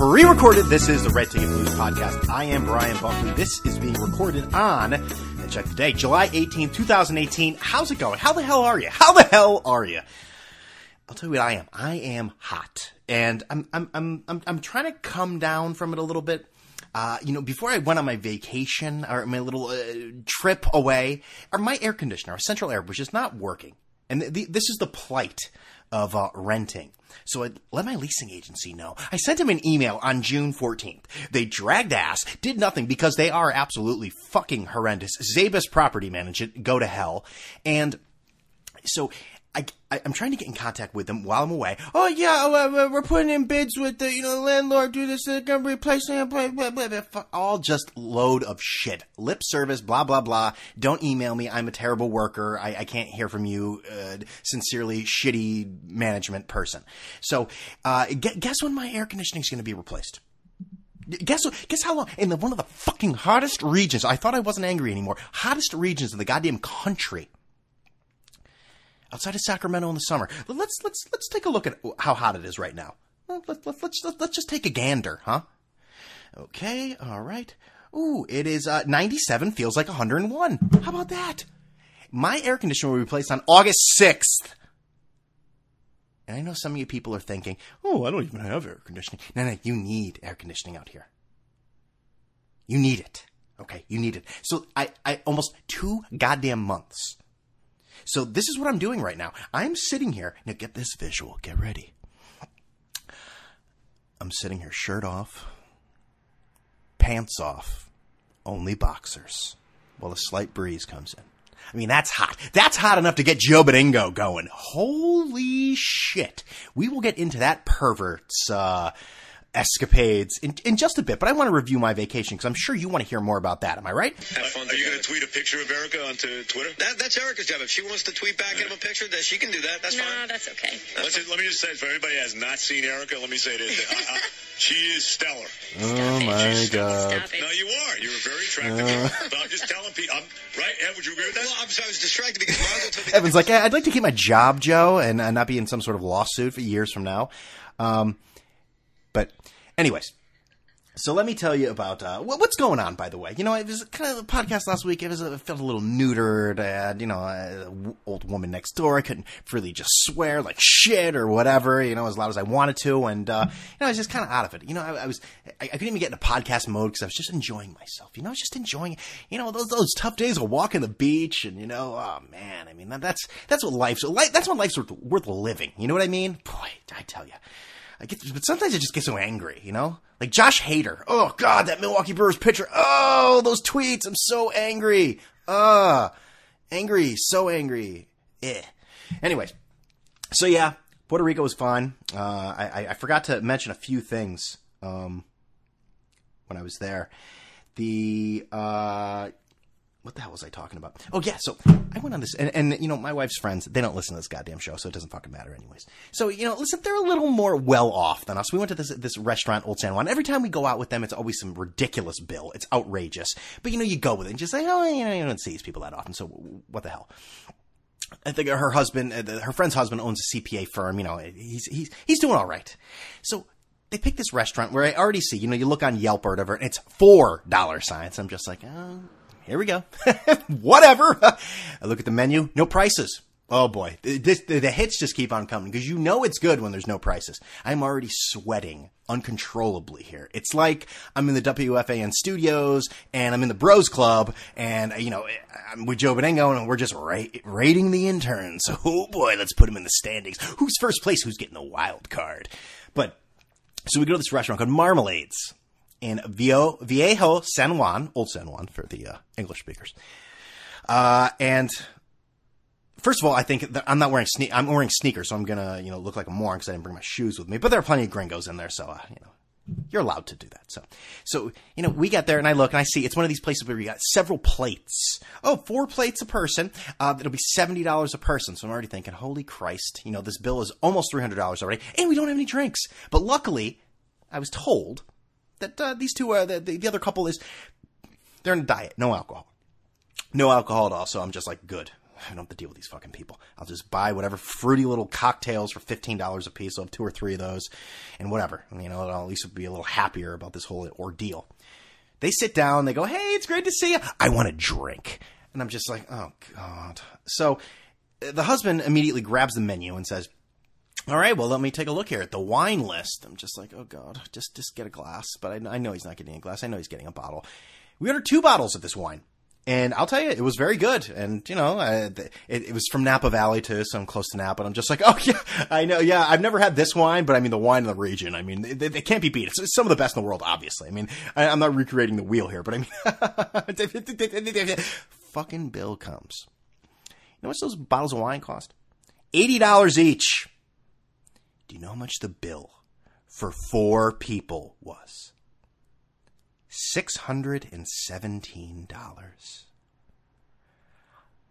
live and pre-recorded. This is the Red Ticket Blues podcast. I am Brian Buckley. This is being recorded on, and check the date, July 18th, 2018. How's it going? How the hell are you? How the hell are you? I'll tell you what I am. I am hot, and I'm I'm I'm I'm, I'm trying to come down from it a little bit. Uh, you know, before I went on my vacation or my little uh, trip away, or my air conditioner, our central air, was just not working, and th- th- this is the plight of uh, renting. So I let my leasing agency know. I sent them an email on June 14th. They dragged ass, did nothing because they are absolutely fucking horrendous. Zabus property management, go to hell. And so I, I, am trying to get in contact with them while I'm away. Oh yeah, uh, we're putting in bids with the you know landlord. Do this, they're gonna replace blah. All just load of shit, lip service, blah blah blah. Don't email me. I'm a terrible worker. I, I can't hear from you. Uh, sincerely, shitty management person. So, uh, guess when my air conditioning's gonna be replaced? Guess guess how long in the one of the fucking hottest regions. I thought I wasn't angry anymore. Hottest regions of the goddamn country outside of Sacramento in the summer. Let's let's let's take a look at how hot it is right now. Let, let, let, let's let's just take a gander, huh? Okay, all right. Ooh, it is uh, 97. Feels like 101. How about that? My air conditioner will be placed on August 6th. And I know some of you people are thinking, "Oh, I don't even have air conditioning." No, no, you need air conditioning out here. You need it. Okay, you need it. So I, I almost two goddamn months so this is what I'm doing right now. I'm sitting here. Now get this visual. Get ready. I'm sitting here, shirt off, pants off, only boxers, while a slight breeze comes in. I mean, that's hot. That's hot enough to get Joe Benigno going. Holy shit. We will get into that pervert's, uh, escapades in, in just a bit, but I want to review my vacation because I'm sure you want to hear more about that. Am I right? Have fun Are you going to tweet a picture of Erica onto Twitter? That, that's Erica's job. If she wants to tweet back yeah. him a picture, that she can do that. That's no, fine. No, that's okay. That's let me just say, for anybody has not seen Erica, let me say this: I, I, she is stellar. Stop oh my She's god! No, you are. You're very attractive. Uh. But I'm just telling people, I'm, right? Ed, would you agree with that? Well, I'm sorry, I was distracted because Margot told me. Evan's like, I'd like to keep my job, Joe, and uh, not be in some sort of lawsuit for years from now. Um, but, anyways, so let me tell you about uh, what's going on. By the way, you know, it was kind of a podcast last week. It was I felt a little neutered. Had, you know, an old woman next door. I couldn't really just swear like shit or whatever, you know, as loud as I wanted to, and uh, you know, I was just kind of out of it. You know, I, I was I, I, couldn't even get into podcast mode because I was just enjoying myself. You know, I was just enjoying, you know, those those tough days of walking the beach, and you know, oh man, I mean, that, that's that's what life's. That's what life's worth, worth living. You know what I mean? Boy, I tell you. I get, but sometimes I just get so angry, you know? Like Josh Hader. Oh God, that Milwaukee Brewers pitcher. Oh, those tweets. I'm so angry. Ah, uh, angry, so angry. Eh. Anyways, so yeah, Puerto Rico was fun. Uh, I, I forgot to mention a few things um, when I was there. The uh, what the hell was I talking about? Oh yeah, so I went on this, and, and, you know, my wife's friends, they don't listen to this goddamn show, so it doesn't fucking matter anyways. So, you know, listen, they're a little more well off than us. We went to this, this restaurant, Old San Juan. Every time we go out with them, it's always some ridiculous bill. It's outrageous. But, you know, you go with it and just say, oh, you know, you don't see these people that often, so what the hell? I think her husband, uh, her friend's husband owns a CPA firm, you know, he's, he's, he's doing all right. So, they pick this restaurant where I already see, you know, you look on Yelp or whatever, and it's four dollar signs. I'm just like, oh, here we go. Whatever. I look at the menu, no prices. Oh boy, this, the, hits just keep on coming because you know it's good when there's no prices. I'm already sweating uncontrollably here. It's like I'm in the WFAN studios and I'm in the Bros Club and you know I'm with Joe Benigno and we're just ra- rating the interns. Oh boy, let's put them in the standings. Who's first place? Who's getting the wild card? But so we go to this restaurant called Marmalades in Viejo, San Juan, Old San Juan for the uh, English speakers. Uh, and first of all, I think I'm not wearing sne- I'm wearing sneakers, so I'm gonna you know look like a moron because I didn't bring my shoes with me. But there are plenty of gringos in there, so uh, you know you're allowed to do that. So, so you know, we get there and I look and I see it's one of these places where we got several plates. Oh, four plates a person. Uh, it'll be seventy dollars a person. So I'm already thinking, holy Christ, you know, this bill is almost three hundred dollars already, and we don't have any drinks. But luckily, I was told that uh, these two, uh, the, the other couple is they're in a diet, no alcohol, no alcohol at all. So I'm just like, good. I don't have to deal with these fucking people. I'll just buy whatever fruity little cocktails for fifteen dollars a piece. I'll have two or three of those, and whatever. You know, I'll at least be a little happier about this whole ordeal. They sit down. They go, "Hey, it's great to see you. I want a drink," and I'm just like, "Oh God." So the husband immediately grabs the menu and says, "All right, well, let me take a look here at the wine list." I'm just like, "Oh God, just just get a glass." But I, I know he's not getting a glass. I know he's getting a bottle. We ordered two bottles of this wine. And I'll tell you, it was very good. And, you know, I, it, it, was from Napa Valley too, so I'm close to Napa. And I'm just like, oh, yeah, I know. Yeah, I've never had this wine, but I mean, the wine in the region, I mean, they, they can't be beat. It's, it's, some of the best in the world, obviously. I mean, I, am not recreating the wheel here, but I mean, fucking bill comes. You know what those bottles of wine cost? $80 each. Do you know how much the bill for four people was? $617.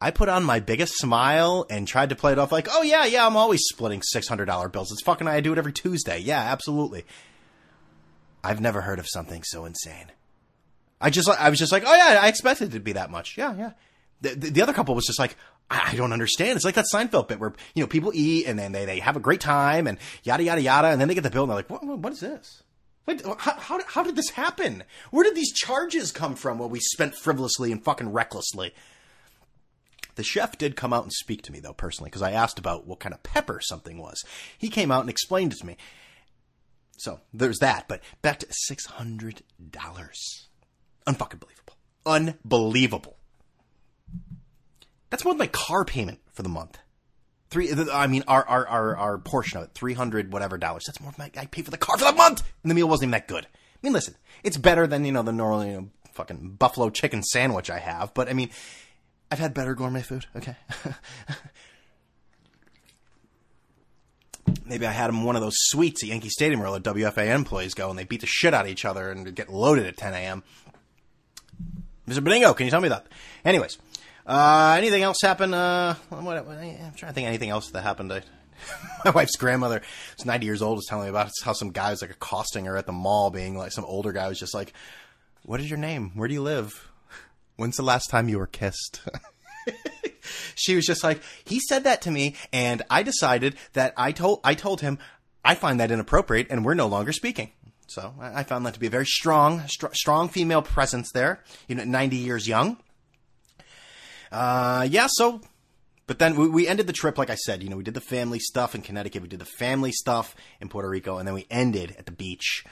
I put on my biggest smile and tried to play it off like, oh yeah, yeah, I'm always splitting $600 bills. It's fucking, I do it every Tuesday. Yeah, absolutely. I've never heard of something so insane. I just, I was just like, oh yeah, I expected it to be that much. Yeah, yeah. The, the, the other couple was just like, I, I don't understand. It's like that Seinfeld bit where, you know, people eat and then they, they have a great time and yada, yada, yada. And then they get the bill and they're like, what, what is this? Wait, how, how, how did this happen? Where did these charges come from? Well, we spent frivolously and fucking recklessly. The chef did come out and speak to me, though, personally, because I asked about what kind of pepper something was. He came out and explained it to me. So there's that, but back to $600. Unfucking believable. Unbelievable. That's more than my car payment for the month. Three, I mean, our, our, our, our portion of it, 300 whatever dollars. That's more than I pay for the car for the month! And the meal wasn't even that good. I mean, listen, it's better than, you know, the normal, you know, fucking buffalo chicken sandwich I have, but I mean, I've had better gourmet food, okay? Maybe I had them one of those suites at Yankee Stadium where all the WFA employees go and they beat the shit out of each other and get loaded at 10 a.m. Mr. Benigno, can you tell me that? Anyways, uh, anything else happen? Uh, what, what, I'm trying to think anything else that happened. I, my wife's grandmother, who's 90 years old, was telling me about how some guy was like accosting her at the mall, being like some older guy was just like, "What is your name? Where do you live? When's the last time you were kissed?" she was just like, "He said that to me, and I decided that I told I told him I find that inappropriate, and we're no longer speaking." So I found that to be a very strong, str- strong female presence there. You know, 90 years young. Uh, yeah, so, but then we, we ended the trip, like I said, you know, we did the family stuff in Connecticut, we did the family stuff in Puerto Rico, and then we ended at the beach.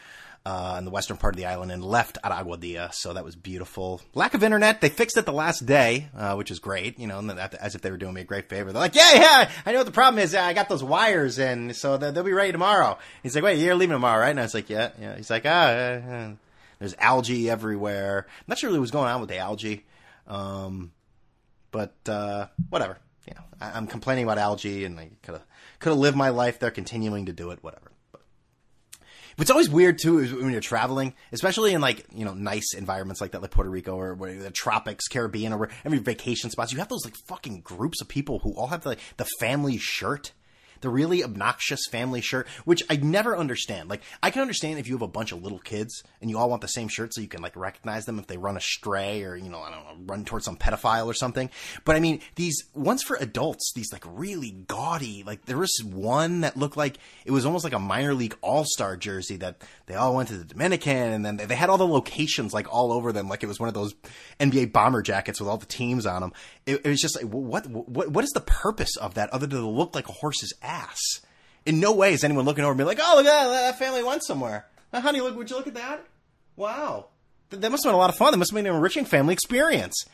Uh, in the western part of the island and left at Aguadilla, so that was beautiful. Lack of internet, they fixed it the last day, uh, which is great, you know, as if they were doing me a great favor. They're like, yeah, yeah, I know what the problem is. I got those wires in, so they'll be ready tomorrow. He's like, wait, you're leaving tomorrow, right? And I was like, yeah, yeah. He's like, ah, uh, there's algae everywhere. I'm not sure really what's going on with the algae. Um, but uh, whatever. You know, I, am complaining about algae, and I could have could have lived my life there, continuing to do it. Whatever. But what's always weird too is when you're traveling, especially in like you know nice environments like that, like Puerto Rico or the tropics, Caribbean, or every vacation spots. You have those like fucking groups of people who all have the the family shirt the really obnoxious family shirt, which I never understand. Like, I can understand if you have a bunch of little kids and you all want the same shirt so you can like recognize them if they run astray or, you know, I don't know, run towards some pedophile or something. But I mean, these ones for adults, these like really gaudy, like there was one that looked like it was almost like a minor league all star jersey that they all went to the Dominican and then they had all the locations like all over them. Like it was one of those NBA bomber jackets with all the teams on them. It, it was just like, what, what, what is the purpose of that other than to look like a horse's ass. In no way is anyone looking over be like, "Oh, look at that! That family went somewhere." Honey, look! Would you look at that? Wow, that must have been a lot of fun. That must have been an enriching family experience.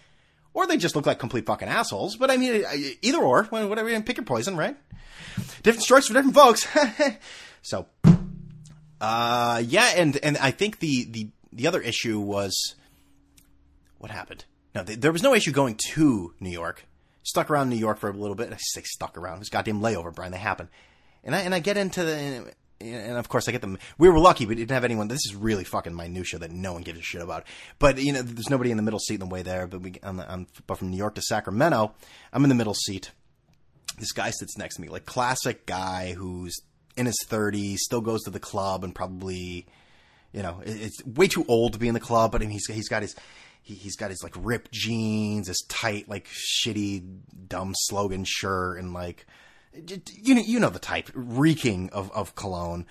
Or they just look like complete fucking assholes. But I mean, either or, whatever. you Pick your poison, right? Different strokes for different folks. so, uh, yeah, and and I think the the the other issue was what happened. No, there was no issue going to New York stuck around New York for a little bit. I say stuck around. It was goddamn layover, Brian. They happen. And I and I get into the and of course I get them. We were lucky we didn't have anyone. This is really fucking minutia that no one gives a shit about. But you know, there's nobody in the middle seat in the way there. But we, I'm, I'm but from New York to Sacramento, I'm in the middle seat. This guy sits next to me, like classic guy who's in his 30s, still goes to the club, and probably, you know, it's way too old to be in the club. But I mean, he's he's got his he, he's got his like ripped jeans, his tight like shitty dumb slogan shirt, and like you know you know the type, reeking of of cologne.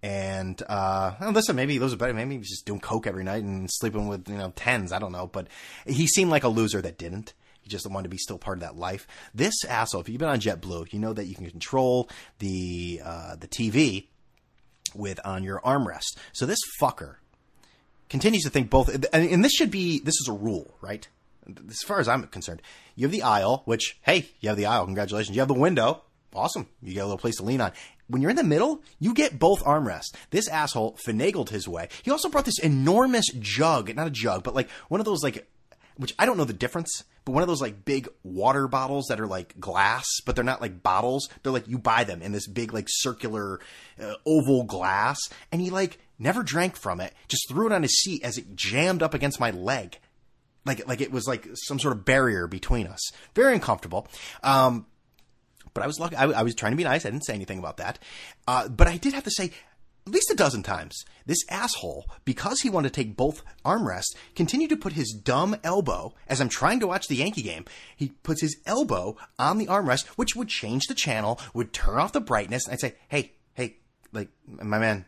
And uh, well, listen, maybe those are better. Maybe he's just doing coke every night and sleeping with you know tens. I don't know, but he seemed like a loser that didn't. He just wanted to be still part of that life. This asshole, if you've been on JetBlue, you know that you can control the uh, the TV with on your armrest. So this fucker continues to think both, and this should be this is a rule, right? As far as I'm concerned, you have the aisle, which hey, you have the aisle. Congratulations. You have the window. Awesome. You get a little place to lean on. When you're in the middle, you get both armrests. This asshole finagled his way. He also brought this enormous jug, not a jug, but like one of those like which I don't know the difference, but one of those like big water bottles that are like glass, but they're not like bottles. They're like you buy them in this big like circular uh, oval glass, and he like never drank from it. Just threw it on his seat as it jammed up against my leg, like like it was like some sort of barrier between us. Very uncomfortable. Um, but I was lucky. I, I, was trying to be nice. I didn't say anything about that. Uh, but I did have to say, at least a dozen times, this asshole, because he wanted to take both armrests, continued to put his dumb elbow, as I'm trying to watch the Yankee game, he puts his elbow on the armrest, which would change the channel, would turn off the brightness, and I'd say, hey, hey, like, my man,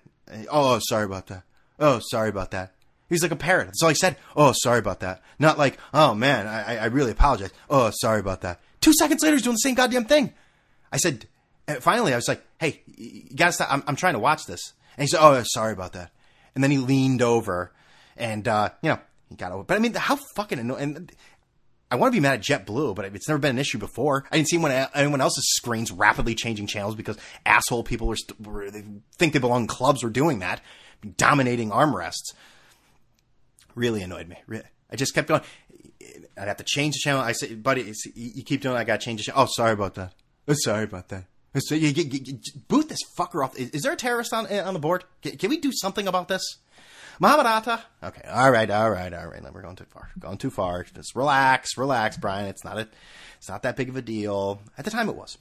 oh, sorry about that. Oh, sorry about that. He's like a parrot. That's all he said. Oh, sorry about that. Not like, oh man, I, I really apologize. Oh, sorry about that. Two seconds later, he's doing the same goddamn thing. I said, finally, I was like, hey, you gotta stop. I'm, I'm trying to watch this. And he said, "Oh, sorry about that." And then he leaned over, and uh, you know, he got over. But I mean, how fucking annoying. I want to be mad at JetBlue, but it's never been an issue before. I didn't see anyone, else's screens rapidly changing channels because asshole people were, st- they think they belong in clubs were doing that, dominating armrests. Really annoyed me. I just kept going. I'd have to change the channel. I said, buddy, you keep doing. it. I got to change the channel. Oh, sorry about that. Oh, sorry about that. So you, you, you, boot this fucker off. Is, is, there a terrorist on eh, on the board? Can, can we do something about this? Muhammad Atta. Okay, all right, all right, all right. We're going too far. Going too far. Just relax, relax, Brian. It's not a, it's not that big of a deal. At the time, it was.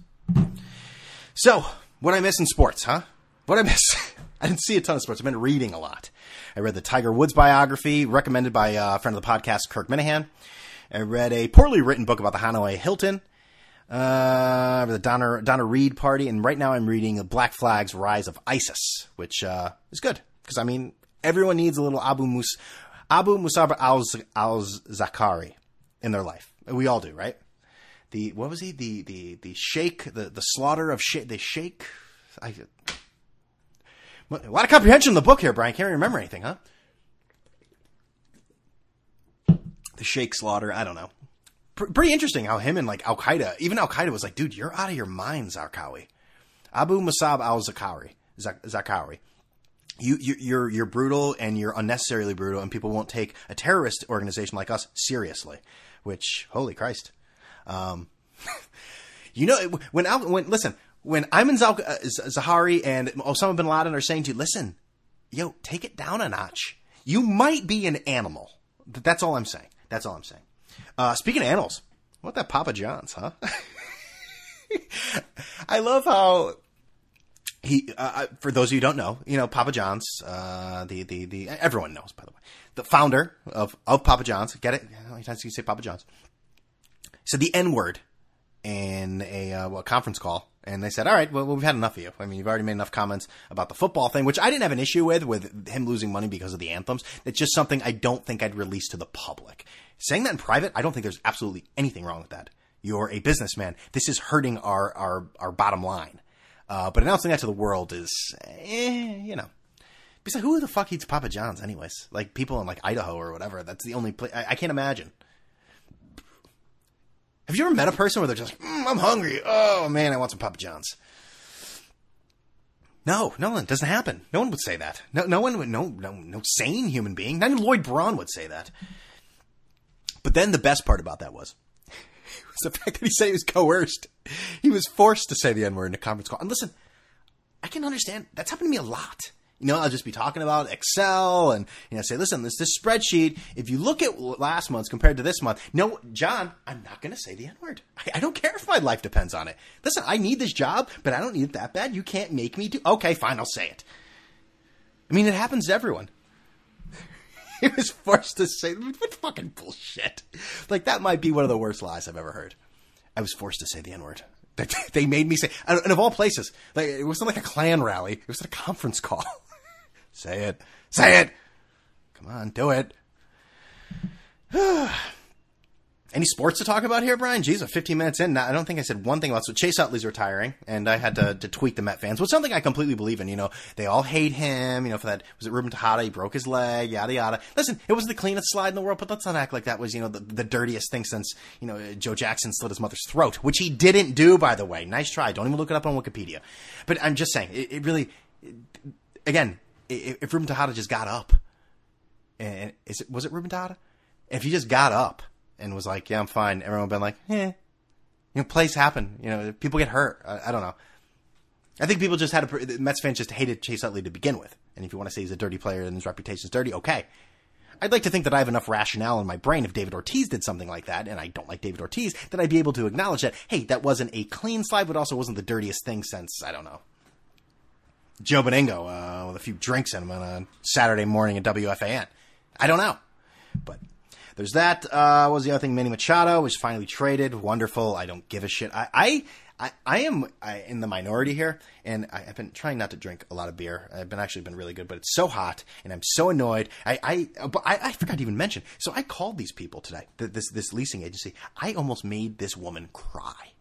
So, what I miss in sports, huh? What I miss? I didn't see a ton of sports. I've been reading a lot. I read the Tiger Woods biography recommended by a friend of the podcast, Kirk Minihane. I read a poorly written book about the Hanoi Hilton uh, the Donna, Donna Reed party, and right now I'm reading Black Flag's Rise of ISIS, which uh, is good because I mean everyone needs a little Abu Mus Abu Musab al al Zakari in their life. We all do, right? The what was he? The the the sheikh, the the slaughter of the sheikh. I, a lot of comprehension in the book here, Brian. Can't remember anything, huh? The sheikh slaughter. I don't know pretty interesting how him and like Al Qaeda, even Al Qaeda was like, dude, you're out of your mind, Zarqawi. Abu Musab al Zakari, Zakari. You, you, you're you're brutal and you're unnecessarily brutal, and people won't take a terrorist organization like us seriously. Which, holy Christ, um, you know when Al, when listen when Ayman Zawahiri and Osama bin Laden are saying to you, listen, yo, take it down a notch. You might be an animal. That's all I'm saying. That's all I'm saying. Uh, speaking of animals, what that Papa John's, huh? I love how he. Uh, uh, for those of you who don't know, you know Papa John's. Uh, the the the everyone knows, by the way, the founder of of Papa John's. Get it? How many times do you say Papa John's? Said the N word in a uh, well, conference call, and they said, "All right, well, we've had enough of you. I mean, you've already made enough comments about the football thing, which I didn't have an issue with, with him losing money because of the anthems. It's just something I don't think I'd release to the public. Saying that in private, I don't think there's absolutely anything wrong with that. You're a businessman. This is hurting our our our bottom line. Uh, but announcing that to the world is, eh, you know." Besides, who the fuck eats Papa John's, anyways? Like people in like Idaho or whatever. That's the only place I, I can't imagine. Have you ever met a person where they're just mm, I'm hungry. Oh man, I want some Papa John's. No, no, it doesn't happen. No one would say that. No, no one would. No, no, no sane human being. Not even Lloyd Braun would say that. But then the best part about that was, was the fact that he said he was coerced. He was forced to say the N word in a conference call. And listen, I can understand. That's happened to me a lot you know, I'll just be talking about Excel and, you know, say, listen, this, this spreadsheet, if you look at last month's compared to this month, no, John, I'm not going to say the N word. I, I, don't care if my life depends on it. Listen, I need this job, but I don't need it that bad. You can't make me do, okay, fine, I'll say it. I mean, it happens to everyone. he was forced to say what fucking bullshit. Like that might be one of the worst lies I've ever heard. I was forced to say the N word. They made me say, and of all places, like it wasn't like a Klan rally. It was a conference call. say it, say it. Come on, do it. Any sports to talk about here, Brian? Jeez, 15 minutes in. I don't think I said one thing about so Chase Utley's retiring, and I had to, to tweak the Met fans, which is something I completely believe in. You know, they all hate him. You know, for that was it Ruben Tejada? He broke his leg, yada yada. Listen, it was the cleanest slide in the world, but let's not act like that was you know the, the dirtiest thing since you know Joe Jackson slit his mother's throat, which he didn't do, by the way. Nice try. Don't even look it up on Wikipedia. But I'm just saying, it, it really, it, again, if Ruben Tejada just got up, and is it was it Ruben Tejada? If he just got up and was like, "Yeah, I'm fine," everyone been like, "Eh." You know, plays happen. You know, people get hurt. I, I don't know. I think people just had a Mets fans just hated Chase Utley to begin with, and if you want to say he's a dirty player and his reputation is dirty, okay. I'd like to think that I have enough rationale in my brain if David Ortiz did something like that, and I don't like David Ortiz, that I'd be able to acknowledge that, hey, that wasn't a clean slide, but also wasn't the dirtiest thing since, I don't know, Joe Benigno uh, with a few drinks in him on a Saturday morning at WFAN. I don't know. But there's that. Uh, what was the other thing? Manny Machado was finally traded. Wonderful. I don't give a shit. I, I, I, I am I, in the minority here, and I, have been trying not to drink a lot of beer. I've been actually been really good, but it's so hot, and I'm so annoyed. I, I, I, I forgot to even mention. So I called these people today. This, this leasing agency. I almost made this woman cry.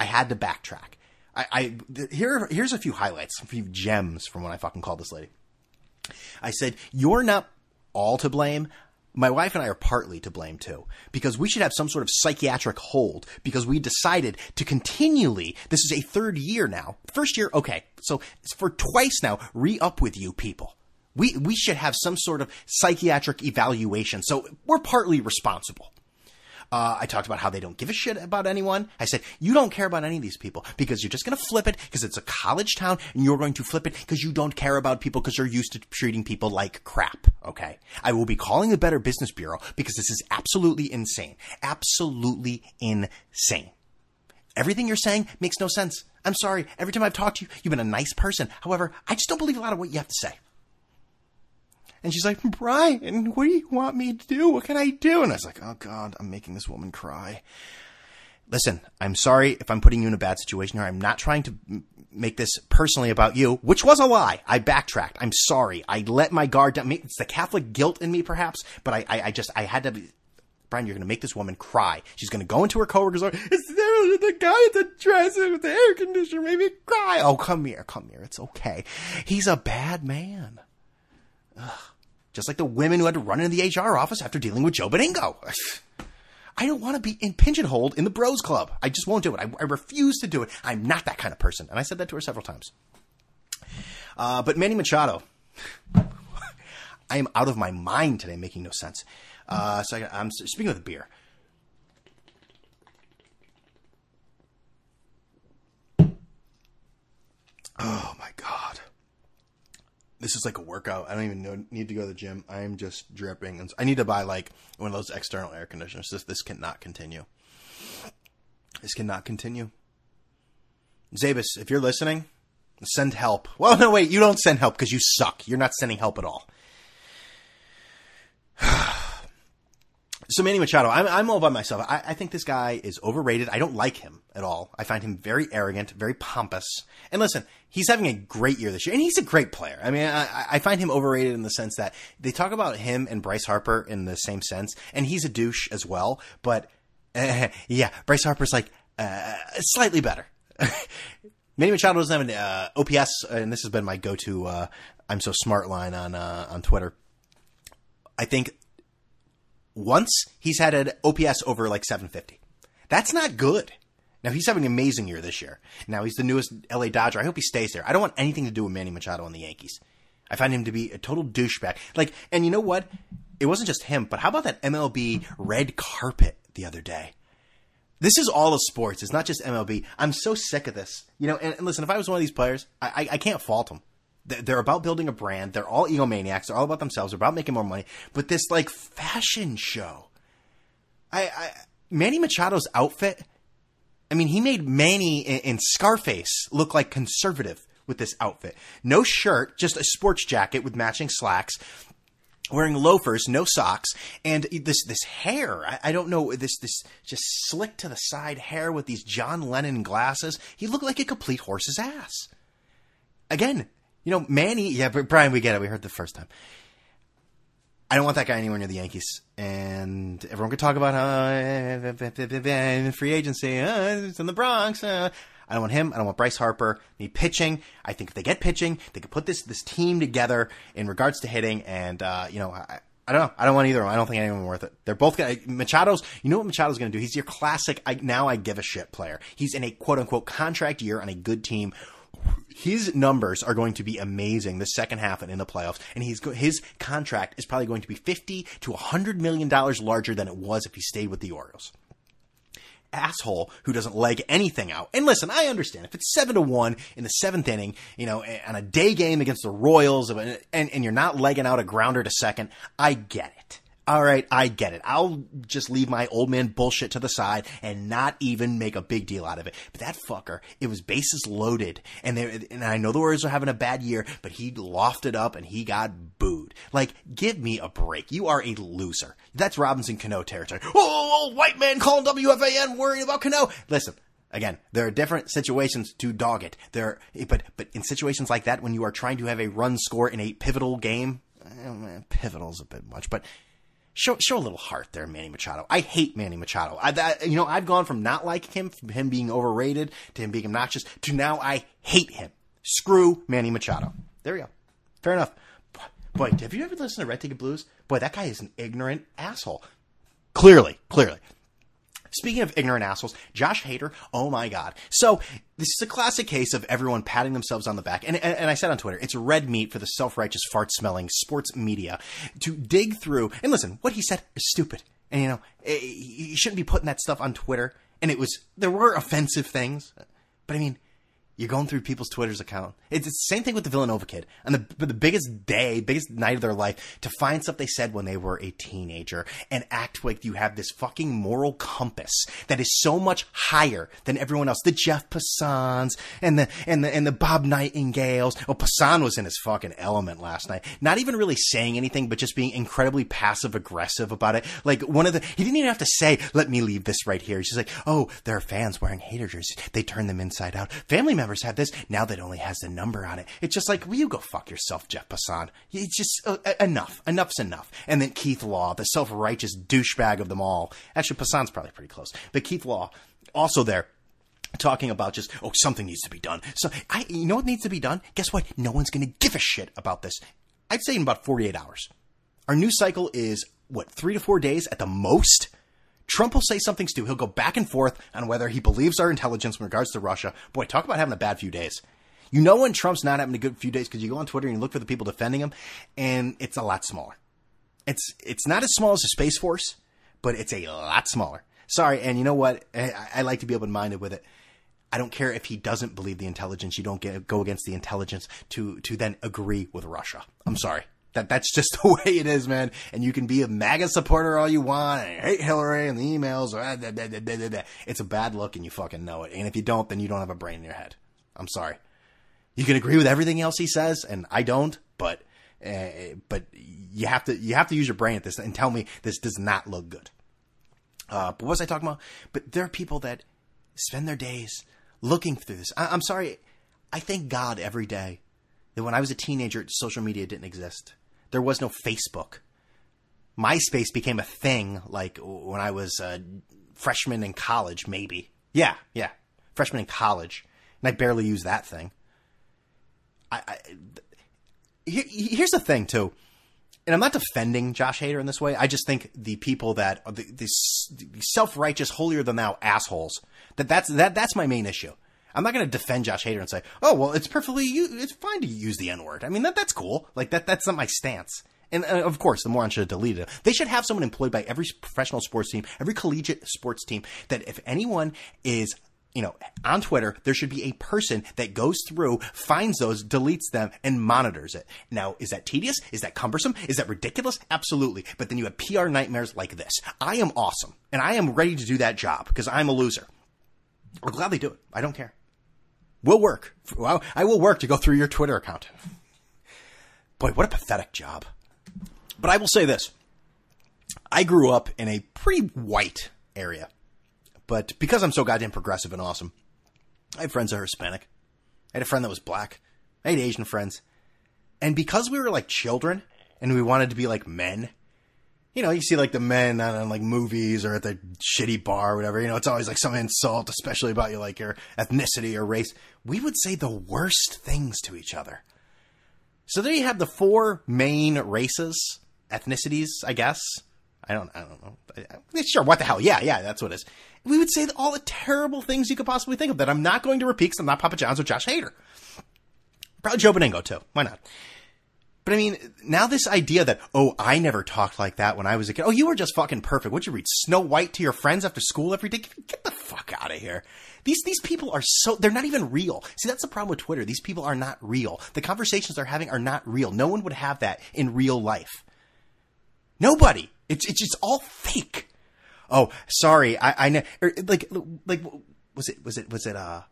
I had to backtrack. I, I here, here's a few highlights, a few gems from when I fucking called this lady. I said, "You're not all to blame my wife and I are partly to blame too, because we should have some sort of psychiatric hold because we decided to continually, this is a third year now. First year, okay. So for twice now, re up with you people. We, we should have some sort of psychiatric evaluation. So we're partly responsible. Uh, I talked about how they don't give a shit about anyone. I said, you don't care about any of these people because you're just going to flip it because it's a college town and you're going to flip it because you don't care about people because you're used to treating people like crap. Okay. I will be calling the Better Business Bureau because this is absolutely insane. Absolutely insane. Everything you're saying makes no sense. I'm sorry. Every time I've talked to you, you've been a nice person. However, I just don't believe a lot of what you have to say. And she's like, Brian, what do you want me to do? What can I do? And I was like, oh God, I'm making this woman cry. Listen, I'm sorry if I'm putting you in a bad situation here. I'm not trying to make this personally about you, which was a lie. I backtracked. I'm sorry. I let my guard down. It's the Catholic guilt in me, perhaps, but I, I, I just, I had to be, Brian, you're going to make this woman cry. She's going to go into her coworkers. Is there the guy at the dress with the air conditioner made me cry? Oh, come here, come here. It's okay. He's a bad man. Ugh. Just like the women who had to run into the HR office after dealing with Joe Benigno. I don't want to be in pigeonholed in the bros club. I just won't do it. I, I, refuse to do it. I'm not that kind of person. And I said that to her several times. Uh, but Manny Machado, I am out of my mind today, making no sense. Uh, so I, am speaking of the beer. Oh my god this is like a workout. I don't even know, need to go to the gym. I am just dripping. And I need to buy like one of those external air conditioners. This this cannot continue. This cannot continue. Zabis, if you're listening, send help. Well, no, wait, you don't send help because you suck. You're not sending help at all. So Manny Machado, I'm, I'm all by myself. I, I, think this guy is overrated. I don't like him at all. I find him very arrogant, very pompous. And listen, he's having a great year this year, and he's a great player. I mean, I, I find him overrated in the sense that they talk about him and Bryce Harper in the same sense, and he's a douche as well. But uh, yeah, Bryce Harper's like uh, slightly better. Manny Machado doesn't have an uh, OPS, and this has been my go-to uh, "I'm so smart" line on uh, on Twitter. I think once he's had an OPS over like 750. That's not good. Now he's having an amazing year this year. Now he's the newest LA Dodger. I hope he stays there. I don't want anything to do with Manny Machado and the Yankees. I find him to be a total douchebag. Like, and you know what? It wasn't just him, but how about that MLB red carpet the other day? This is all of sports. It's not just MLB. I'm so sick of this. You know, and, and listen, if I was one of these players, I, I, I can't fault them. They're about building a brand. They're all egomaniacs. They're all about themselves. They're about making more money. But this like fashion show, I, I Manny Machado's outfit. I mean, he made Manny in, Scarface look like conservative with this outfit. No shirt, just a sports jacket with matching slacks. wearing loafers, no socks, and this this hair. I, I, don't know this this just slick to the side hair with these John Lennon glasses. He looked like a complete horse's ass. Again, you know Manny. Yeah, but Brian, we get it. We heard the first time. I don't want that guy anywhere near the Yankees. And everyone could talk about uh, free agency. Uh, it's in the Bronx. Uh. I don't want him. I don't want Bryce Harper. Need pitching. I think if they get pitching, they could put this this team together in regards to hitting. And uh, you know, I, I don't know. I don't want either of them. I don't think anyone worth it. They're both to, Machado's, you know what Machado's going to do? He's your classic, I, now I give a shit player. He's in a quote unquote contract year on a good team. His numbers are going to be amazing the second half and in the playoffs. And he's, his contract is probably going to be 50 to 100 million dollars larger than it was if he stayed with the Orioles asshole who doesn't leg anything out. And listen, I understand if it's seven to one in the seventh inning, you know, on a day game against the Royals, and, and you're not legging out a grounder to second, I get it all right, I get it. I'll just leave my old man bullshit to the side and not even make a big deal out of it. But that fucker, it was bases loaded, and they, and I know the Orioles are having a bad year, but he lofted up and he got booed. Like, give me a break. You are a loser. That's Robinson Cano territory. Oh, white man calling WFAN worried about Cano. Listen, Again, there are different situations to dog it. There, but but in situations like that, when you are trying to have a run score in a pivotal game, eh, pivotal is a bit much, but show show a little heart there, Manny Machado. I hate Manny Machado. I, that, you know, I've gone from not liking him, from him being overrated, to him being obnoxious, to now I hate him. Screw Manny Machado. There we go. Fair enough. Boy, have you ever listened to Red Ticket Blues? Boy, that guy is an ignorant asshole. Clearly, clearly. Speaking of ignorant assholes, Josh Hader, oh my god. So, this is a classic case of everyone patting themselves on the back. And, and, and I said on Twitter, it's red meat for the self righteous, fart smelling sports media to dig through. And listen, what he said is stupid. And, you know, you eh, shouldn't be putting that stuff on Twitter. And it was, there were offensive things. But I mean, you're going through people's Twitter's account. It's the same thing with the Villanova kid. And the, the biggest day, biggest night of their life to find stuff they said when they were a teenager and act like you have this fucking moral compass that is so much higher than everyone else. The Jeff Passans and the, and the, and the Bob Nightingales. Oh, Passan was in his fucking element last night. Not even really saying anything, but just being incredibly passive aggressive about it. Like one of the, he didn't even have to say, let me leave this right here. He's just like, oh, there are fans wearing Hader jerseys. They turn them inside out. Family members members have this. Now that only has the number on it. It's just like, will you go fuck yourself, Jeff Passan? It's just uh, enough. Enough's enough. And then Keith Law, the self righteous douchebag of them all. Actually, Passan's probably pretty close. But Keith Law, also there talking about just oh something needs to be done. So I you know what needs to be done? Guess what? No one's going to give a shit about this. I'd say in about 48 hours. Our news cycle is what 3 to 4 days at the most. Trump will say something stupid. He'll go back and forth on whether he believes our intelligence in regards to Russia. Boy, talk about having a bad few days. You know when Trump's not having a good few days because you go on Twitter and you look for the people defending him, and it's a lot smaller. It's it's not as small as the Space Force, but it's a lot smaller. Sorry, and you know what? I, I like to be open minded with it. I don't care if he doesn't believe the intelligence. You don't get, go against the intelligence to to then agree with Russia. I'm sorry. That that's just the way it is, man. And you can be a MAGA supporter all you want and hate Hillary and the emails. Or, ah, it's a bad look, and you fucking know it. And if you don't, then you don't have a brain in your head. I'm sorry. You can agree with everything else he says, and I don't. But uh, but you have to you have to use your brain at this and tell me this does not look good. Uh, but what was I talking about? But there are people that spend their days looking through this. I, I'm sorry. I thank God every day that when I was a teenager, social media didn't exist there was no Facebook. MySpace became a thing like when I was a freshman in college, maybe. Yeah, yeah, freshman in college, and I barely used that thing. I, I here, here's the thing too, and I'm not defending Josh Hader in this way. I just think the people that the, the self righteous, holier than thou assholes. That that's that that's my main issue. I'm not going to defend Josh Hader and say, "Oh, well, it's perfectly it's fine to use the N word." I mean, that that's cool. Like that that's not my stance. And uh, of course, the moron should have deleted it. They should have someone employed by every professional sports team, every collegiate sports team, that if anyone is you know, on Twitter, there should be a person that goes through, finds those, deletes them, and monitors it. Now, is that tedious? Is that cumbersome? Is that ridiculous? Absolutely. But then you have PR nightmares like this. I am awesome, and I am ready to do that job because I'm a loser. We'll gladly do it. I don't care. We'll work. I will work to go through your Twitter account. Boy, what a pathetic job. But I will say this. I grew up in a pretty white area. But because I'm so goddamn progressive and awesome, I have friends that are Hispanic. I had a friend that was black. I had Asian friends. And because we were like children and we wanted to be like men, you know, you see like the men on, like movies or at the shitty bar or whatever, you know, it's always like some insult, especially about your like your ethnicity or race. We would say the worst things to each other. So there you have the four main races, ethnicities, I guess. I don't, I don't know. Sure, what the hell? Yeah, yeah, that's what it is. We would say all the terrible things you could possibly think of that I'm not going to repeat because I'm not Papa John's or Josh Hader. Probably Joe Benigno too. Why not? But I mean, now this idea that, oh, I never talked like that when I was a kid. Oh, you were just fucking perfect. Would you read Snow White to your friends after school every day? Get the fuck out of here. These, these people are so, they're not even real. See, that's the problem with Twitter. These people are not real. The conversations they're having are not real. No one would have that in real life. Nobody. It's, it's just all fake. Oh, sorry. I, I know, or, like, like, was it, was it, was it, uh,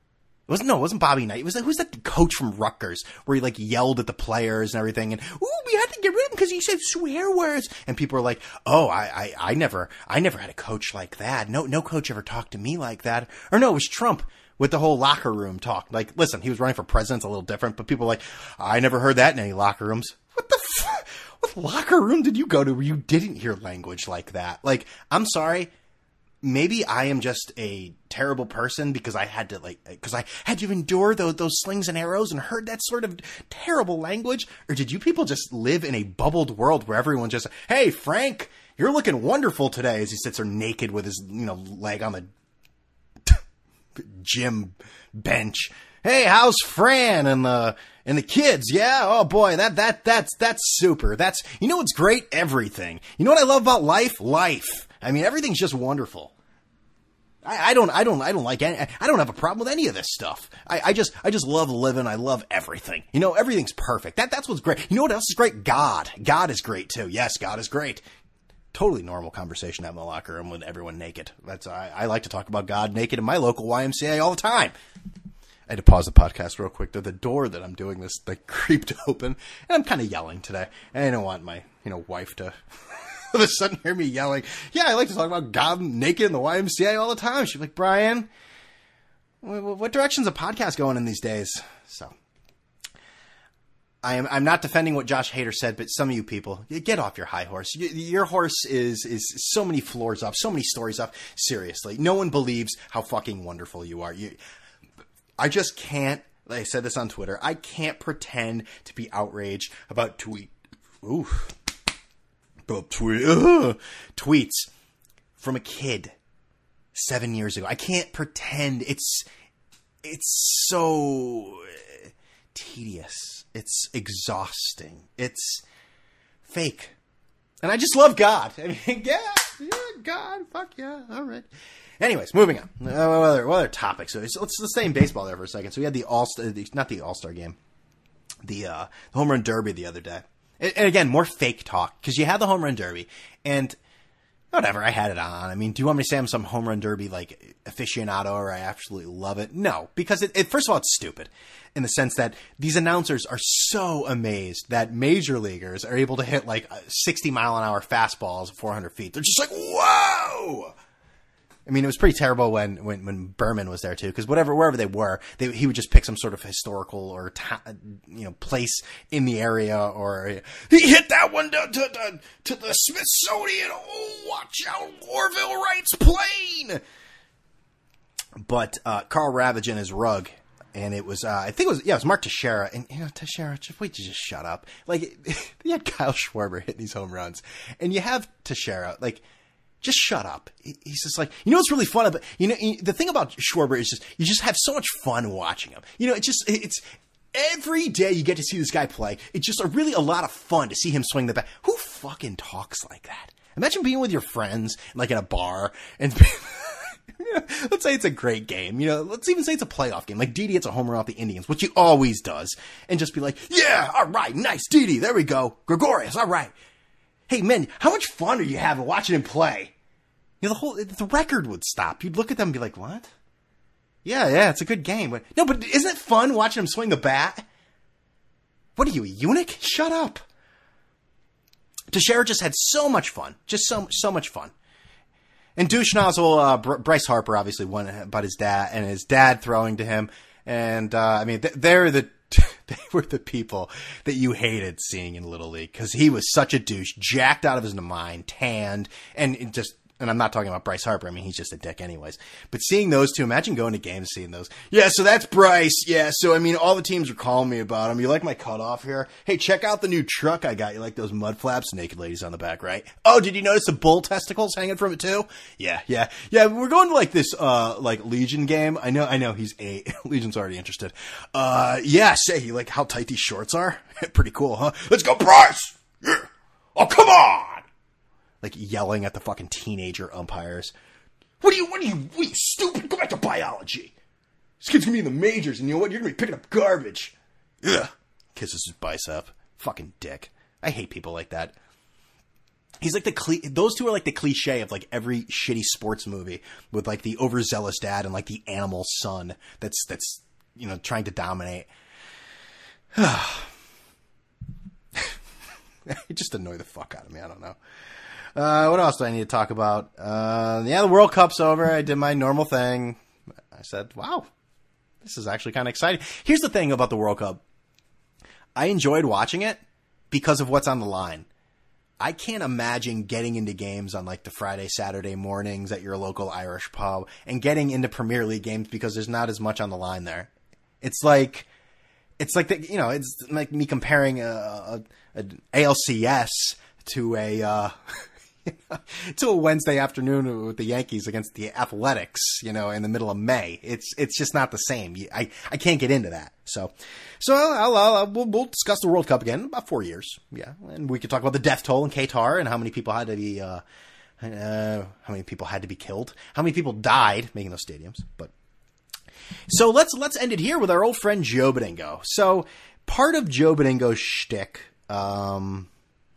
it wasn't no, it wasn't Bobby Knight. It was like who's that coach from Rutgers where he like yelled at the players and everything, and ooh, we had to get rid of him because he said swear words, and people were like, oh, I, I, I never, I never had a coach like that. No, no coach ever talked to me like that. Or no, it was Trump with the whole locker room talk. Like, listen, he was running for president, it's a little different, but people were like, I never heard that in any locker rooms. What the fuck? What locker room did you go to where you didn't hear language like that? Like, I'm sorry maybe I am just a terrible person because I had to like because I had to endure those those slings and arrows and heard that sort of terrible language, or did you people just live in a bubbled world where everyone just hey Frank, you're looking wonderful today as he sits there naked with his you know leg on the gym bench. Hey, how's Fran and the and the kids? Yeah, oh boy, that that that's that's super. That's you know what's great? Everything. You know what I love about life? Life. I mean, everything's just wonderful. I, I don't, I don't, I don't like any, I don't have a problem with any of this stuff. I, I just, I just love living. I love everything. You know, everything's perfect. That, that's what's great. You know what else is great? God. God is great too. Yes, God is great. Totally normal conversation have in the locker room with everyone naked. That's, I, I like to talk about God naked in my local YMCA all the time. I had to pause the podcast real quick. The, door that I'm doing this, like, creeped open, and I'm kind of yelling today. And I don't want my, you know, wife to all of a sudden hear me yelling. Yeah, I like to talk about God naked in the YMCA all the time. She's like, Brian, what, what direction's a podcast going in these days? So. I am. I'm not defending what Josh Hader said, but some of you people, get off your high horse. Your horse is is so many floors up, so many stories up. Seriously, no one believes how fucking wonderful you are. You, I just can't. I said this on Twitter. I can't pretend to be outraged about tweet. Ooh, about tweet tweets from a kid seven years ago. I can't pretend. It's it's so uh, tedious. It's exhausting. It's fake. And I just love God. I mean, yeah, yeah, God, fuck yeah, all right. Anyways, moving on. Uh, what, other, what other topics? So let's, let's stay in baseball there for a second. So we had the all Star, not the All Star game, the uh, the home run derby the other day, and, and again more fake talk because you had the home run derby and whatever. I had it on. I mean, do you want me to say I'm some home run derby like aficionado or I absolutely love it? No, because it, it, first of all, it's stupid in the sense that these announcers are so amazed that major leaguers are able to hit like 60 mile an hour fastballs at 400 feet. They're just like, whoa. I mean, it was pretty terrible when, when, when Berman was there too, because whatever, wherever they were, they, he would just pick some sort of historical or, ta- you know, place in the area or he hit that one to, to, to, the Smithsonian. Oh, watch out. Orville Wright's plane. But, uh, Karl Ravech and his rug. And it was, uh, I think it was, yeah, it was Mark Teixeira. And, you know, Teixeira, just wait just shut up. Like, you had Kyle Schwarber hit these home runs. And you have Teixeira, like, just shut up. He's just like, you know what's really fun about, you know, the thing about Schwarber is just, you just have so much fun watching him. You know, it just, it's, every day you get to see this guy play. It's just a really a lot of fun to see him swing the bat. Who fucking talks like that? Imagine being with your friends, like at a bar, and let's say it's a great game. You know, let's even say it's a playoff game. Like Didi hits a homer off the Indians, which he always does, and just be like, yeah, all right, nice, Didi, there we go. Gregorius, all right. Hey, man, how much fun are you having watching him play? Know, the whole, the record would stop. You'd look at them and be like, what? Yeah, yeah, it's a good game. But, no, but isn't it fun watching him swing the bat? What are you, a eunuch? Shut up. Teixeira just had so much fun, just so so much fun. And douche nozzle, uh, Br- Bryce Harper obviously won about his dad and his dad throwing to him, and uh, I mean th- they're the they were the people that you hated seeing in Little League because he was such a douche, jacked out of his mind, tanned, and just and I'm not talking about Bryce Harper. I mean, he's just a dick, anyways. But seeing those two, imagine going to games seeing those. Yeah, so that's Bryce. Yeah, so I mean, all the teams are calling me about him. You like my cutoff here? Hey, check out the new truck I got. You like those mud flaps? Naked ladies on the back, right? Oh, did you notice the bull testicles hanging from it too? Yeah, yeah, yeah. We're going to like this, uh, like Legion game. I know, I know. He's eight. Legion's already interested. Uh, yeah. Say, you like how tight these shorts are? Pretty cool, huh? Let's go, Bryce. Yeah. Oh, come on like yelling at the fucking teenager umpires. What are you? What are you? What are you stupid? Go back to biology. This kid's gonna be in the majors, and you know what? You're gonna be picking up garbage. Ugh. Kisses his bicep. Fucking dick. I hate people like that. He's like the cli- those two are like the cliche of like every shitty sports movie with like the overzealous dad and like the animal son that's that's you know trying to dominate. it just annoy the fuck out of me. I don't know. Uh, what else do I need to talk about? Uh, yeah, the World Cup's over. I did my normal thing. I said, wow, this is actually kind of exciting. Here's the thing about the World Cup I enjoyed watching it because of what's on the line. I can't imagine getting into games on like the Friday, Saturday mornings at your local Irish pub and getting into Premier League games because there's not as much on the line there. It's like, it's like the, you know, it's like me comparing a, a, a ALCS to a, uh, a Wednesday afternoon with the Yankees against the Athletics, you know, in the middle of May. It's it's just not the same. I I can't get into that. So so I'll, I'll, I'll we'll, we'll, discuss the World Cup again in about four years. Yeah, and we could talk about the death toll in Qatar and how many people had to be. Uh, uh, how many people had to be killed? How many people died making those stadiums? But so let's let's end it here with our old friend Joe Benigno. So part of Joe Benigno's shtick. Um,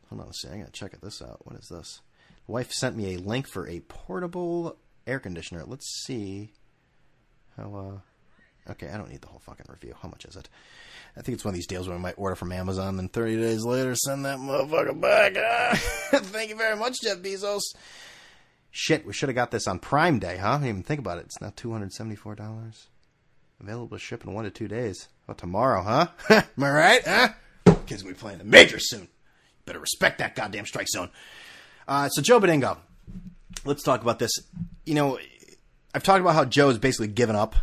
hold on a second, I gotta check it this out. What is this? Wife sent me a link for a portable air conditioner. Let's see how. Uh, okay, I don't need the whole fucking review. How much is it? I think it's one of these deals where I might order from Amazon, then 30 days later send that motherfucker back. Thank you very much, Jeff Bezos. Shit, we should have got this on Prime Day, huh? I didn't even think about it. It's now $274. Available to ship in one to two days. Oh, tomorrow, huh? Am I right? Huh? Kids will be playing the major soon. Better respect that goddamn strike zone. Uh, so Joe Benigno, let's talk about this. You know, I've talked about how Joe has basically given up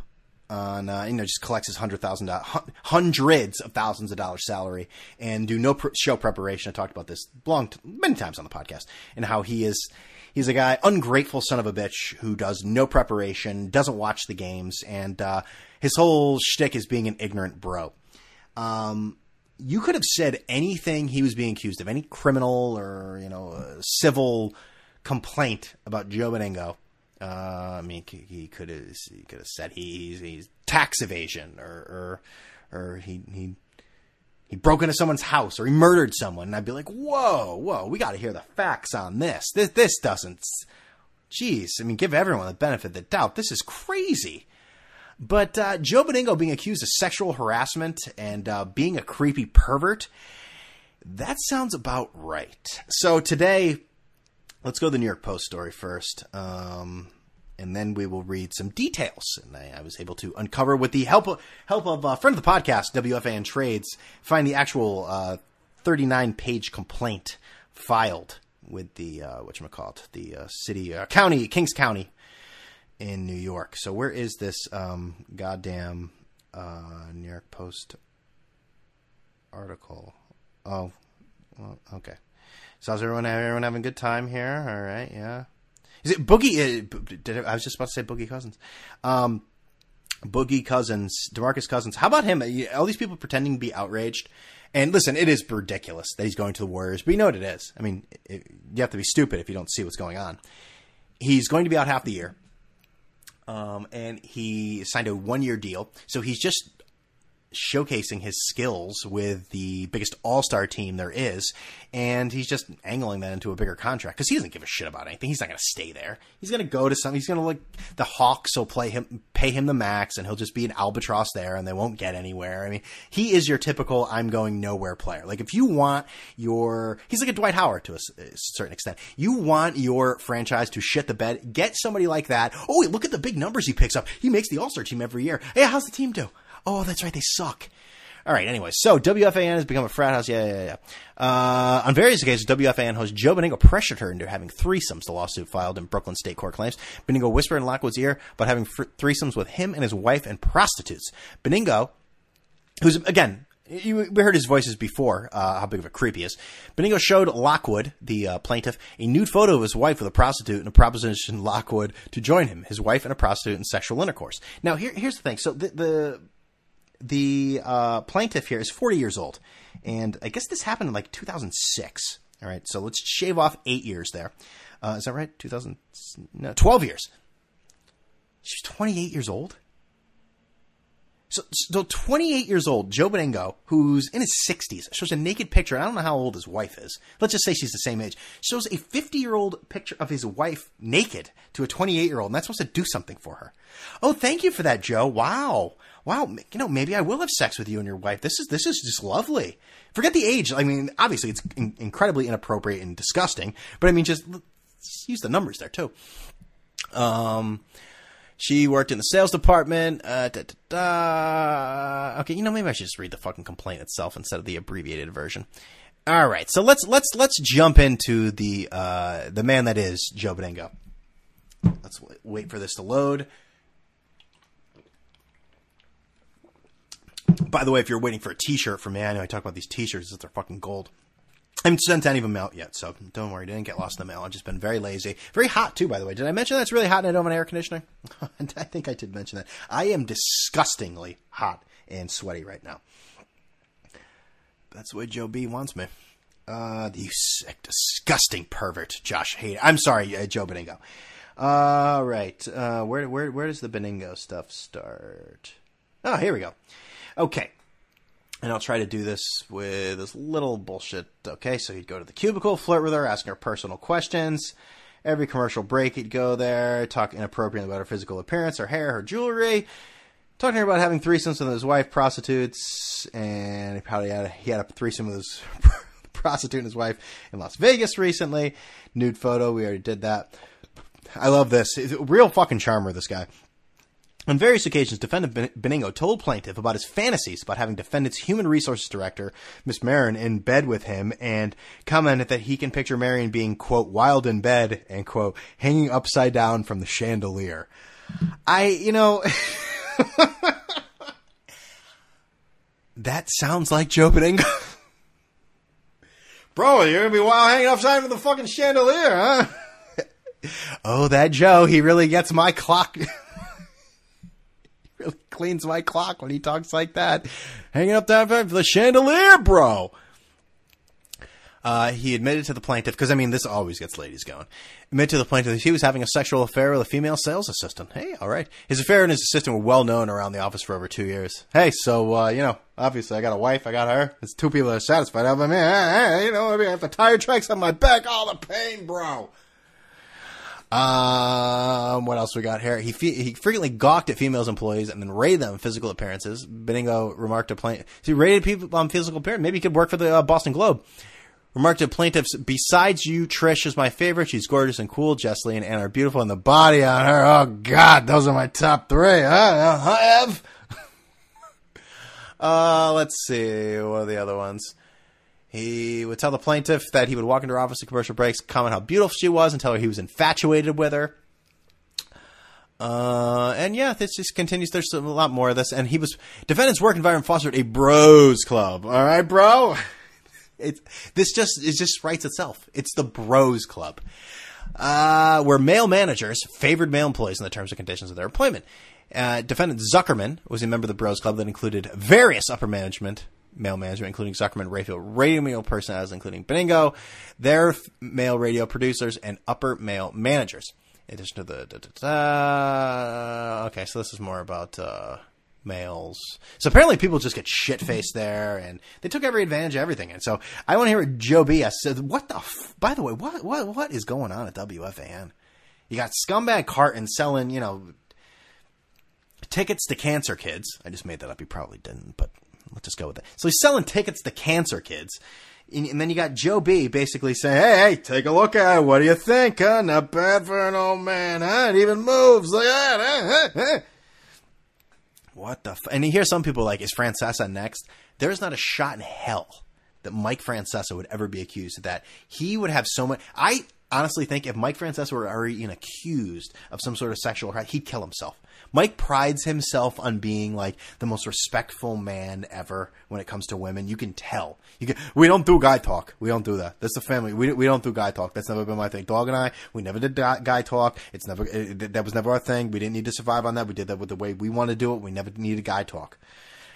on, uh, you know, just collects his hundred thousand dollars, hundreds of thousands of dollars salary and do no show preparation. I talked about this long, t- many times on the podcast and how he is, he's a guy, ungrateful son of a bitch who does no preparation, doesn't watch the games, and, uh, his whole shtick is being an ignorant bro. Um, you could have said anything he was being accused of, any criminal or you know civil complaint about Joe Benigno. Uh, I mean, he could have he could have said he's he's tax evasion or or or he he he broke into someone's house or he murdered someone, and I'd be like, whoa, whoa, we got to hear the facts on this. This this doesn't. Jeez, I mean, give everyone the benefit of the doubt. This is crazy. But uh, Joe Benigno being accused of sexual harassment and uh, being a creepy pervert, that sounds about right. So today, let's go to the New York Post story first. Um, and then we will read some details. And I, I, was able to uncover, with the help of, help of a friend of the podcast, WFAN Trades, find the actual uh, 39 page complaint filed with the, uh, whatchamacallit, the uh, city, uh, county, Kings County in New York. So where is this um, goddamn uh, New York Post article? Oh, well, okay. So how's everyone? Everyone having a good time here? All right, yeah. Is it Boogie? Uh, did I, I was just about to say Boogie Cousins. Um, Boogie Cousins, Demarcus Cousins. How about him? All these people pretending to be outraged. And listen, it is ridiculous that he's going to the Warriors, but you know what it is. I mean, it, you have to be stupid if you don't see what's going on. He's going to be out half the year. Um, and he signed a one year deal. So he's just showcasing his skills with the biggest all star team there is, and he's just angling that into a bigger contract because he doesn't give a shit about anything. He's not going to stay there. He's going to go to some. He's going to like the Hawks will play him, pay him the max, and he'll just be an albatross there, and they won't get anywhere. I mean, he is your typical I'm going nowhere player. Like if you want your, he's like a Dwight Howard to a certain extent. You want your franchise to shit the bed. Get somebody like that. Oh, wait, look at the big numbers he picks up. He makes the All Star team every year. Hey, how's the team do? Oh, that's right, they suck. All right. Anyway, so WFAN has become a frat house. Yeah, yeah, yeah. Uh, on various occasions, WFAN host Joe Benigno pressured her into having threesomes. The lawsuit filed in Brooklyn State Court claims Benigno whispered in Lockwood's ear about having threesomes with him and his wife and prostitutes. Benigno, who's again. You, we heard his voices before, uh, how big of a creep he is. Benigno showed Lockwood, the uh, plaintiff, a nude photo of his wife with a prostitute and a proposition Lockwood to join him, his wife and a prostitute in sexual intercourse. Now, here, here's the thing. So the, the the uh, plaintiff here is 40 years old, and I guess this happened in like 2006. All right, so let's shave off eight years there. Uh, is that right? 2000? No, 12 years. She's 28 years old. So, so 28 years old, Joe Benigno, who's in his 60s, shows a naked picture. I don't know how old his wife is. Let's just say she's the same age. Shows a 50 year old picture of his wife naked to a 28 year old, and that's supposed to do something for her. Oh, thank you for that, Joe. Wow, wow. You know, maybe I will have sex with you and your wife. This is this is just lovely. Forget the age. I mean, obviously it's in- incredibly inappropriate and disgusting, but I mean, just use the numbers there too. Um. She worked in the sales department. Uh, da, da, da. Okay, you know maybe I should just read the fucking complaint itself instead of the abbreviated version. All right, so let's let's let's jump into the uh, the man that is Joe Benigno. Let's w- wait for this to load. By the way, if you're waiting for a T-shirt from me, I know I talk about these T-shirts they're fucking gold. I haven't sent any of them out yet, so don't worry. Didn't get lost in the mail. I've just been very lazy. Very hot too, by the way. Did I mention that it's really hot and I don't have an air conditioner? I think I did mention that. I am disgustingly hot and sweaty right now. That's the way Joe B wants me. Uh, you sick, disgusting pervert, Josh Hader. I'm sorry, uh, Joe Benigno. All right, uh, where where where does the Benigno stuff start? Oh, here we go. Okay, and I'll try to do this with this little bullshit. Okay, so he'd go to the cubicle, flirt with her, asking her personal questions. Every commercial break, he'd go there, talk inappropriately about her physical appearance, her hair, her jewelry, talking about having threesomes with his wife, prostitutes, and he probably had a, he had a threesome with his prostitute and his wife in Las Vegas recently. Nude photo, we already did that. I love this. Real fucking charmer, this guy. On various occasions, defendant Benigno told plaintiff about his fantasies about having defendant's human resources director, Miss Marin, in bed with him, and commented that he can picture Marion being, quote, wild in bed, and, quote, hanging upside down from the chandelier. I, you know, that sounds like Joe Benigno. Bro, you're gonna be wild hanging upside from the fucking chandelier, huh? oh, that Joe, he really gets my clock. Cleans my clock when he talks like that. Hanging up down for the chandelier, bro. Uh, he admitted to the plaintiff, because I mean, this always gets ladies going. Admitted to the plaintiff that he was having a sexual affair with a female sales assistant. Hey, all right. His affair and his assistant were well known around the office for over two years. Hey, so, uh, you know, obviously I got a wife, I got her. It's two people that are satisfied. I mean, you know, I mean, I have the tire tracks on my back, all the pain, bro. Um, what else we got here? He fe- he frequently gawked at females employees and then rated them physical appearances. Benigno remarked to plaintiff, he rated people on physical appearance. Maybe he could work for the uh, Boston Globe. Remarked to plaintiffs, besides you, Trish is my favorite. She's gorgeous and cool. Jessley and Anna are beautiful, and the body on her, oh God, those are my top three. Huh? Huh, Ev? uh, let's see. What are the other ones? He would tell the plaintiff that he would walk into her office at commercial breaks, comment how beautiful she was, and tell her he was infatuated with her. Uh, and yeah, this just continues. There's a lot more of this. And he was, defendant's work environment fostered a bros club. All right, bro? It, this just, it just writes itself. It's the bros club. Uh, where male managers favored male employees in the terms and conditions of their employment. Uh, defendant Zuckerman was a member of the Bros Club that included various upper management, male management, including Zuckerman radio, radio personalities, including Benigno, their male radio producers, and upper male managers. In addition to the, da, da, da. okay, so this is more about, uh, males. So apparently people just get shit faced there, and they took every advantage of everything. And so I want to hear what Joe B. said. What the? F- By the way, what what what is going on at WFAN? You got scumbag Carton selling, you know, tickets to cancer kids. I just made that up. He probably didn't, but let's just go with that. So he's selling tickets to cancer kids. And, then you got Joe B basically saying, hey, hey, take a look at it. What do you think, huh? Not bad for an old man, huh? It even moves like that, huh, huh. What the? F-? And you hear some people like, is Francesa next? There's not a shot in hell that Mike Francesa would ever be accused of that. He would have so much. I honestly think if Mike Francesa were already accused of some sort of sexual harassment, he'd kill himself. Mike prides himself on being like the most respectful man ever when it comes to women. You can tell. You can, we don't do guy talk. We don't do that. That's the family. We, we don't do guy talk. That's never been my thing. Dog and I, we never did guy talk. It's never, it, that was never our thing. We didn't need to survive on that. We did that with the way we want to do it. We never needed guy talk.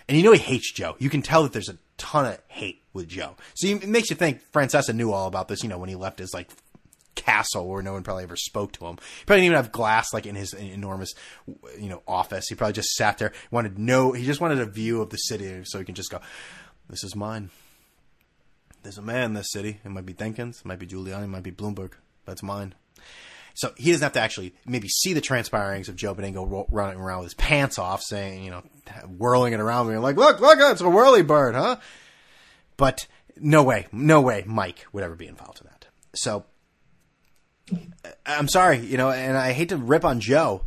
And you know he hates Joe. You can tell that there's a ton of hate with Joe. So it makes you think Francesa knew all about this, you know, when he left his like castle where no one probably ever spoke to him. He probably didn't even have glass like in his enormous, you know, office. He probably just sat there, wanted no, he just wanted a view of the city so he can just go, this is mine. There's a man in this city. It might be Dinkins, it might be Giuliani, it might be Bloomberg. That's mine. So he doesn't have to actually maybe see the transpirings of Joe Benigno running around with his pants off, saying, you know, whirling it around me, like, look, look, it's a whirly bird, huh? But no way, no way Mike would ever be involved in that. So I'm sorry, you know, and I hate to rip on Joe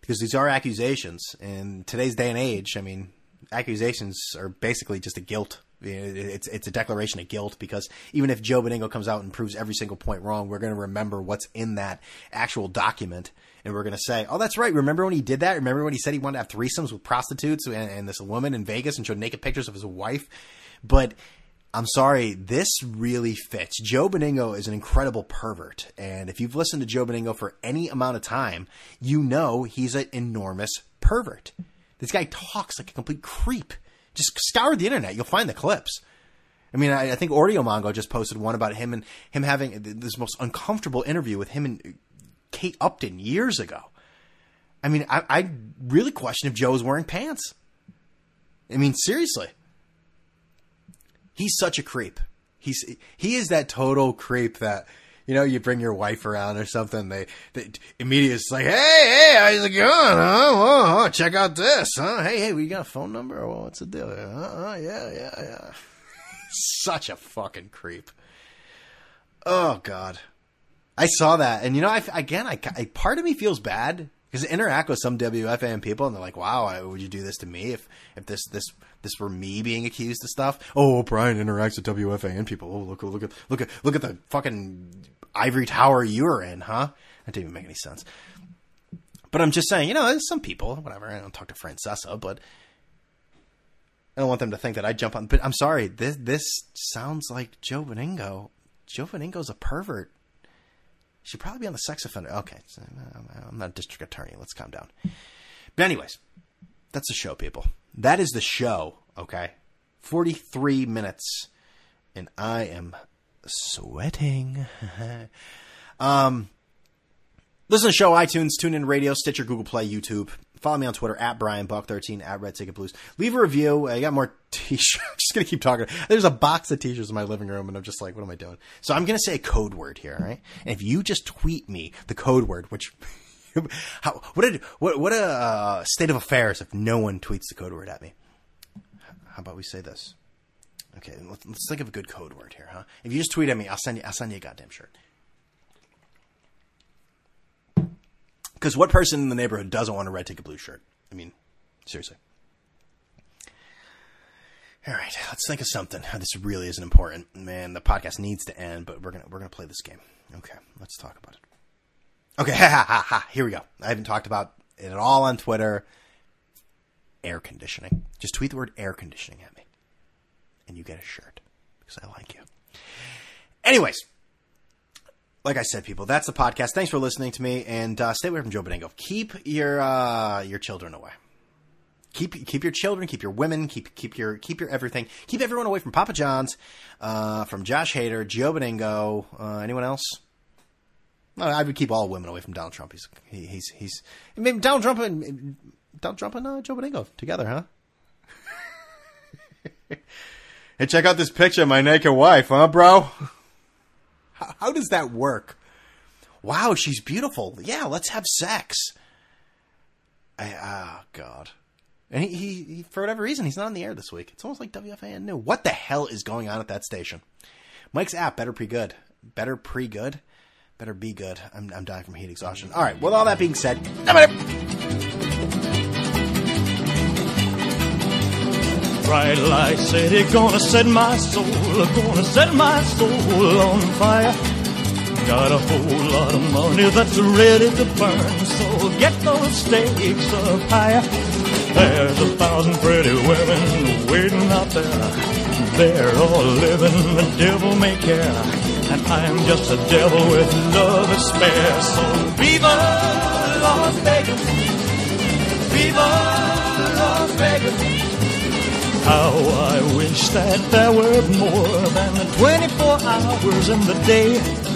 because these are accusations. In today's day and age, I mean, accusations are basically just a guilt. It's it's a declaration of guilt because even if Joe Benigno comes out and proves every single point wrong, we're going to remember what's in that actual document, and we're going to say, "Oh, that's right. Remember when he did that? Remember when he said he wanted to have threesomes with prostitutes and, and this woman in Vegas and showed naked pictures of his wife?" But I'm sorry, this really fits. Joe Benigno is an incredible pervert. And if you've listened to Joe Benigno for any amount of time, you know he's an enormous pervert. This guy talks like a complete creep. Just scour the internet, you'll find the clips. I mean, I, I think Audio Mongo just posted one about him and him having this most uncomfortable interview with him and Kate Upton years ago. I mean, I, I really question if Joe is wearing pants. I mean, seriously he's such a creep. He's he is that total creep that you know you bring your wife around or something. They, they immediately it's like, hey, hey, how's it going? Huh? Oh, oh, check out this, huh? Hey, hey, we got a phone number? Or what's the deal? Uh, yeah, yeah, yeah. such a fucking creep. Oh God, I saw that, and you know, I again, I, I part of me feels bad because interact with some WFAN people, and they're like, "Wow, would you do this to me if if this this this were me being accused of stuff?" Oh, Brian interacts with WFAN people. Oh, look look at look at look at the fucking ivory tower you're in, huh? That didn't even make any sense. But I'm just saying, you know, some people, whatever. I don't talk to Francesa, but I don't want them to think that I jump on. But I'm sorry, this this sounds like Joe Benigno. Joe Benigno's a pervert should probably be on the sex offender. Okay, so uh, I'm not a district attorney. Let's calm down. But anyways, that's the show, people. That is the show. Okay, 43 minutes, and I am sweating. um, listen to the show iTunes, TuneIn Radio, Stitcher, Google Play, YouTube. Follow me on Twitter at Brian Buck13 at Red Ticket Blues. Leave a review. I got more t-shirts. I'm just gonna keep talking. There's a box of t-shirts in my living room, and I'm just like, what am I doing? So I'm gonna say a code word here, right? And if you just tweet me the code word, which how what a what what a uh, state of affairs if no one tweets the code word at me. How about we say this? Okay, let's, let's think of a good code word here, huh? If you just tweet at me, I'll send you I'll send you a goddamn shirt. Because what person in the neighborhood doesn't want a red ticket blue shirt? I mean, seriously. All right, let's think of something. This really isn't important, man. The podcast needs to end, but we're gonna we're gonna play this game. Okay, let's talk about it. Okay, ha ha ha. Here we go. I haven't talked about it at all on Twitter. Air conditioning. Just tweet the word air conditioning at me, and you get a shirt because I like you. Anyways, like I said, people, that's the podcast. Thanks for listening to me, and uh, stay away from Joe Benigno. Keep your uh, your children away. Keep keep your children, keep your women, keep keep your keep your everything. Keep everyone away from Papa John's, uh, from Josh Hader, Joe Benigno. Uh, anyone else? I would keep all women away from Donald Trump. He's he, he's he's maybe Donald Trump and Donald Trump and uh, Joe Biden together, huh? hey, check out this picture of my naked wife, huh, bro? How, how does that work? Wow, she's beautiful. Yeah, let's have sex. I, oh God. And he, he, he, for whatever reason, he's not on the air this week. It's almost like WFAN knew. What the hell is going on at that station? Mike's app, better pre good. Better pre good? Better be good. I'm, I'm dying from heat exhaustion. All right, with all that being said, Bright light city, gonna set my soul, gonna set my soul on fire. Got a whole lot of money that's ready to burn, so get those stakes up higher. There's a thousand pretty women waiting out there. They're all living the devil may care, and I'm just a devil with love to spare. So viva Las Vegas, viva Las Vegas. How I wish that there were more than 24 hours in the day.